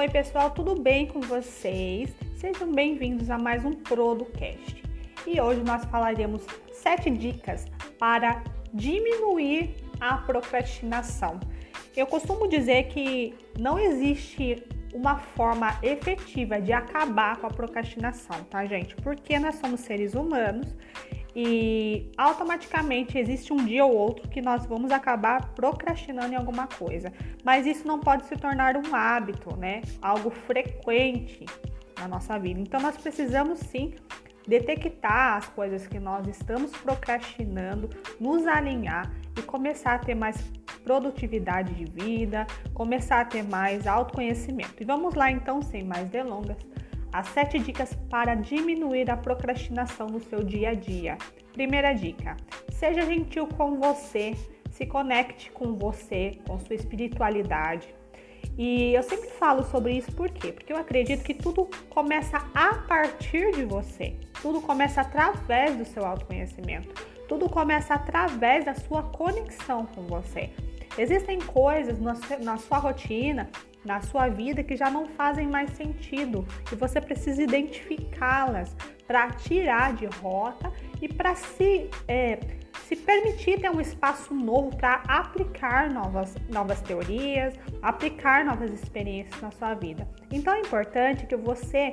Oi, pessoal, tudo bem com vocês? Sejam bem-vindos a mais um Producast. E hoje nós falaremos sete dicas para diminuir a procrastinação. Eu costumo dizer que não existe uma forma efetiva de acabar com a procrastinação, tá, gente? Porque nós somos seres humanos e automaticamente existe um dia ou outro que nós vamos acabar procrastinando em alguma coisa. Mas isso não pode se tornar um hábito, né? Algo frequente na nossa vida. Então nós precisamos sim detectar as coisas que nós estamos procrastinando, nos alinhar e começar a ter mais produtividade de vida, começar a ter mais autoconhecimento. E vamos lá então, sem mais delongas, as sete dicas para diminuir a procrastinação no seu dia a dia. Primeira dica: seja gentil com você, se conecte com você, com sua espiritualidade. E eu sempre falo sobre isso por quê? Porque eu acredito que tudo começa a partir de você. Tudo começa através do seu autoconhecimento. Tudo começa através da sua conexão com você. Existem coisas na sua rotina na sua vida que já não fazem mais sentido e você precisa identificá-las para tirar de rota e para se, é, se permitir ter um espaço novo para aplicar novas, novas teorias, aplicar novas experiências na sua vida. Então é importante que você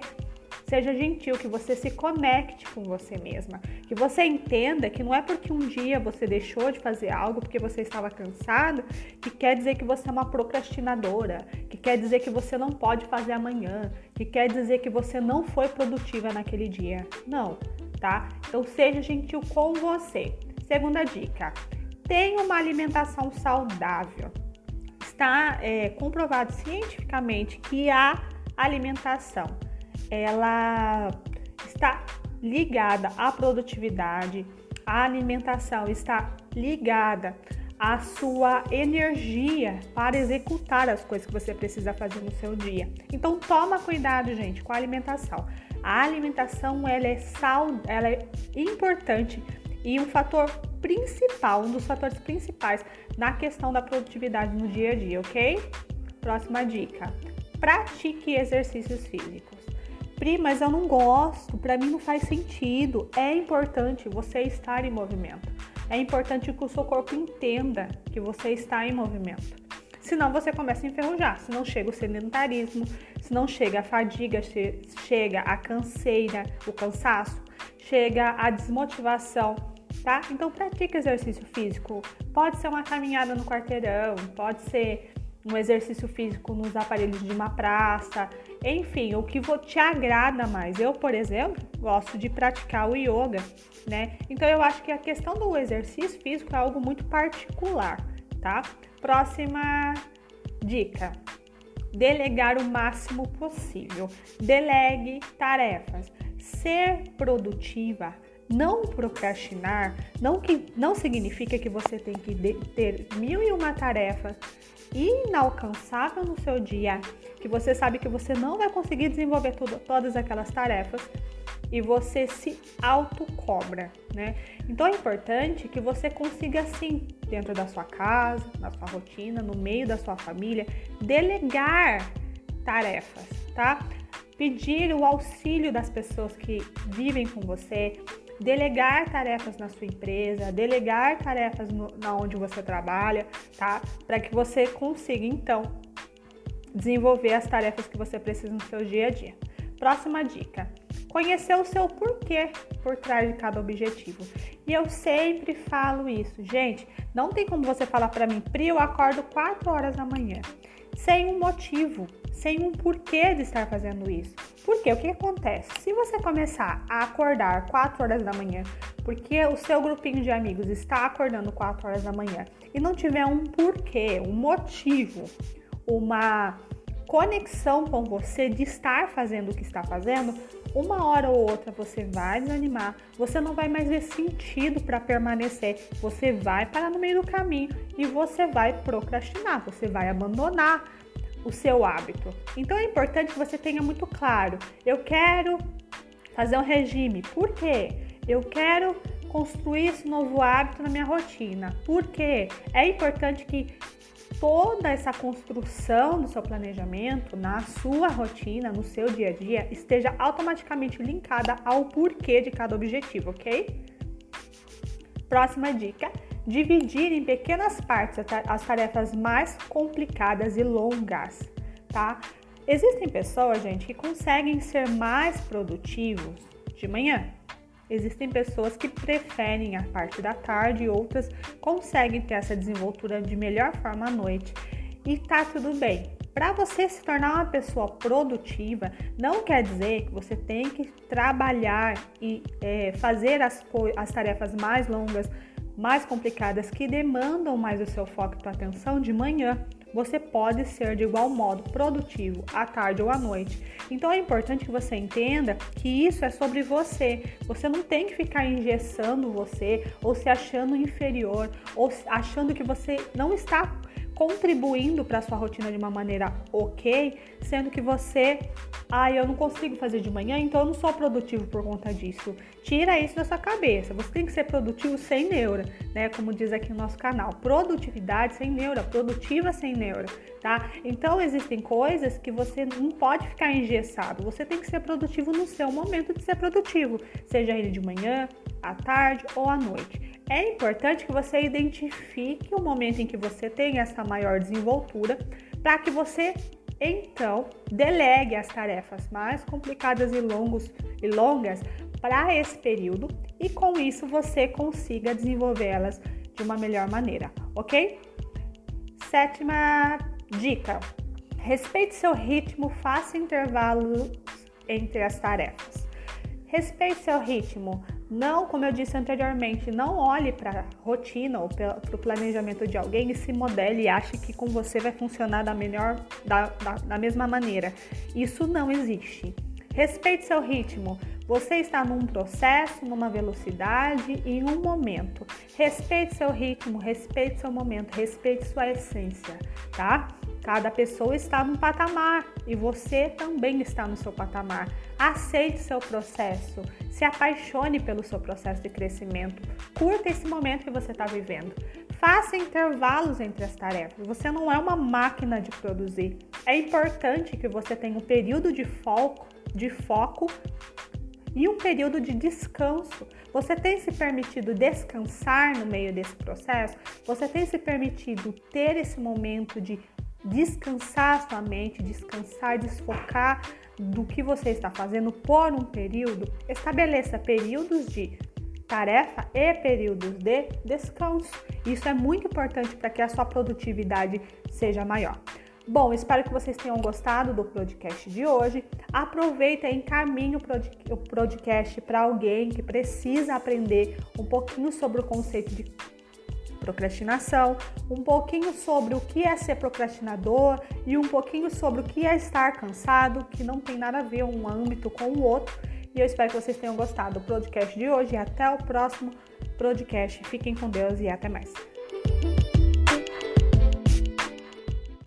Seja gentil, que você se conecte com você mesma, que você entenda que não é porque um dia você deixou de fazer algo porque você estava cansado, que quer dizer que você é uma procrastinadora, que quer dizer que você não pode fazer amanhã, que quer dizer que você não foi produtiva naquele dia. Não, tá? Então seja gentil com você. Segunda dica: tenha uma alimentação saudável. Está é, comprovado cientificamente que a alimentação ela está ligada à produtividade, a alimentação está ligada à sua energia para executar as coisas que você precisa fazer no seu dia. Então toma cuidado, gente, com a alimentação. A alimentação ela é, sal, ela é importante e um fator principal, um dos fatores principais na questão da produtividade no dia a dia, ok? Próxima dica: pratique exercícios físicos. Pri, mas eu não gosto, para mim não faz sentido. É importante você estar em movimento. É importante que o seu corpo entenda que você está em movimento. Senão você começa a enferrujar, senão chega o sedentarismo, senão chega a fadiga, chega a canseira, o cansaço, chega a desmotivação, tá? Então pratique exercício físico. Pode ser uma caminhada no quarteirão, pode ser um exercício físico nos aparelhos de uma praça, enfim, o que te agrada mais. Eu, por exemplo, gosto de praticar o yoga, né? Então eu acho que a questão do exercício físico é algo muito particular, tá? Próxima dica: delegar o máximo possível. Delegue tarefas. Ser produtiva, não procrastinar, não, que, não significa que você tem que de, ter mil e uma tarefas inalcançável no seu dia, que você sabe que você não vai conseguir desenvolver tudo, todas aquelas tarefas e você se autocobra, né? Então é importante que você consiga sim, dentro da sua casa, na sua rotina, no meio da sua família, delegar tarefas, tá? Pedir o auxílio das pessoas que vivem com você, delegar tarefas na sua empresa, delegar tarefas no, na onde você trabalha, tá? Para que você consiga então desenvolver as tarefas que você precisa no seu dia a dia. Próxima dica: conhecer o seu porquê por trás de cada objetivo. E eu sempre falo isso, gente. Não tem como você falar para mim, Pri, eu acordo 4 horas da manhã, sem um motivo, sem um porquê de estar fazendo isso. Porque o que acontece? Se você começar a acordar 4 horas da manhã, porque o seu grupinho de amigos está acordando 4 horas da manhã e não tiver um porquê, um motivo, uma conexão com você de estar fazendo o que está fazendo, uma hora ou outra você vai desanimar, você não vai mais ver sentido para permanecer, você vai parar no meio do caminho e você vai procrastinar, você vai abandonar o seu hábito. Então é importante que você tenha muito claro: eu quero fazer um regime. Por quê? Eu quero construir esse novo hábito na minha rotina. Por quê? É importante que toda essa construção do seu planejamento, na sua rotina, no seu dia a dia, esteja automaticamente linkada ao porquê de cada objetivo, ok? Próxima dica: dividir em pequenas partes as tarefas mais complicadas e longas, tá? Existem pessoas, gente, que conseguem ser mais produtivos de manhã. Existem pessoas que preferem a parte da tarde e outras conseguem ter essa desenvoltura de melhor forma à noite. E tá tudo bem. Para você se tornar uma pessoa produtiva, não quer dizer que você tem que trabalhar e é, fazer as, as tarefas mais longas, mais complicadas, que demandam mais o seu foco e sua atenção de manhã você pode ser de igual modo produtivo à tarde ou à noite. Então é importante que você entenda que isso é sobre você. Você não tem que ficar engessando você ou se achando inferior ou achando que você não está contribuindo para a sua rotina de uma maneira ok, sendo que você, ah, eu não consigo fazer de manhã, então eu não sou produtivo por conta disso. Tira isso da sua cabeça. Você tem que ser produtivo sem neura, né? Como diz aqui no nosso canal, produtividade sem neura, produtiva sem neura, tá? Então existem coisas que você não pode ficar engessado. Você tem que ser produtivo no seu momento de ser produtivo, seja ele de manhã, à tarde ou à noite. É importante que você identifique o momento em que você tem essa maior desenvoltura para que você então delegue as tarefas mais complicadas e, longos, e longas para esse período e com isso você consiga desenvolvê-las de uma melhor maneira, ok? Sétima dica: respeite seu ritmo, faça intervalos entre as tarefas. Respeite seu ritmo. Não, como eu disse anteriormente, não olhe para a rotina ou para o planejamento de alguém e se modele e ache que com você vai funcionar da melhor, da, da, da mesma maneira. Isso não existe. Respeite seu ritmo. Você está num processo, numa velocidade e em um momento. Respeite seu ritmo, respeite seu momento, respeite sua essência, tá? Cada pessoa está num patamar e você também está no seu patamar. Aceite seu processo, se apaixone pelo seu processo de crescimento, curta esse momento que você está vivendo. Faça intervalos entre as tarefas. Você não é uma máquina de produzir. É importante que você tenha um período de foco, de foco e um período de descanso. Você tem se permitido descansar no meio desse processo? Você tem se permitido ter esse momento de descansar sua mente, descansar, desfocar do que você está fazendo por um período, estabeleça períodos de tarefa e períodos de descanso. Isso é muito importante para que a sua produtividade seja maior. Bom, espero que vocês tenham gostado do podcast de hoje. Aproveita e encaminhe o podcast para alguém que precisa aprender um pouquinho sobre o conceito de procrastinação, um pouquinho sobre o que é ser procrastinador e um pouquinho sobre o que é estar cansado, que não tem nada a ver um âmbito com o outro. E eu espero que vocês tenham gostado do podcast de hoje até o próximo podcast. Fiquem com Deus e até mais.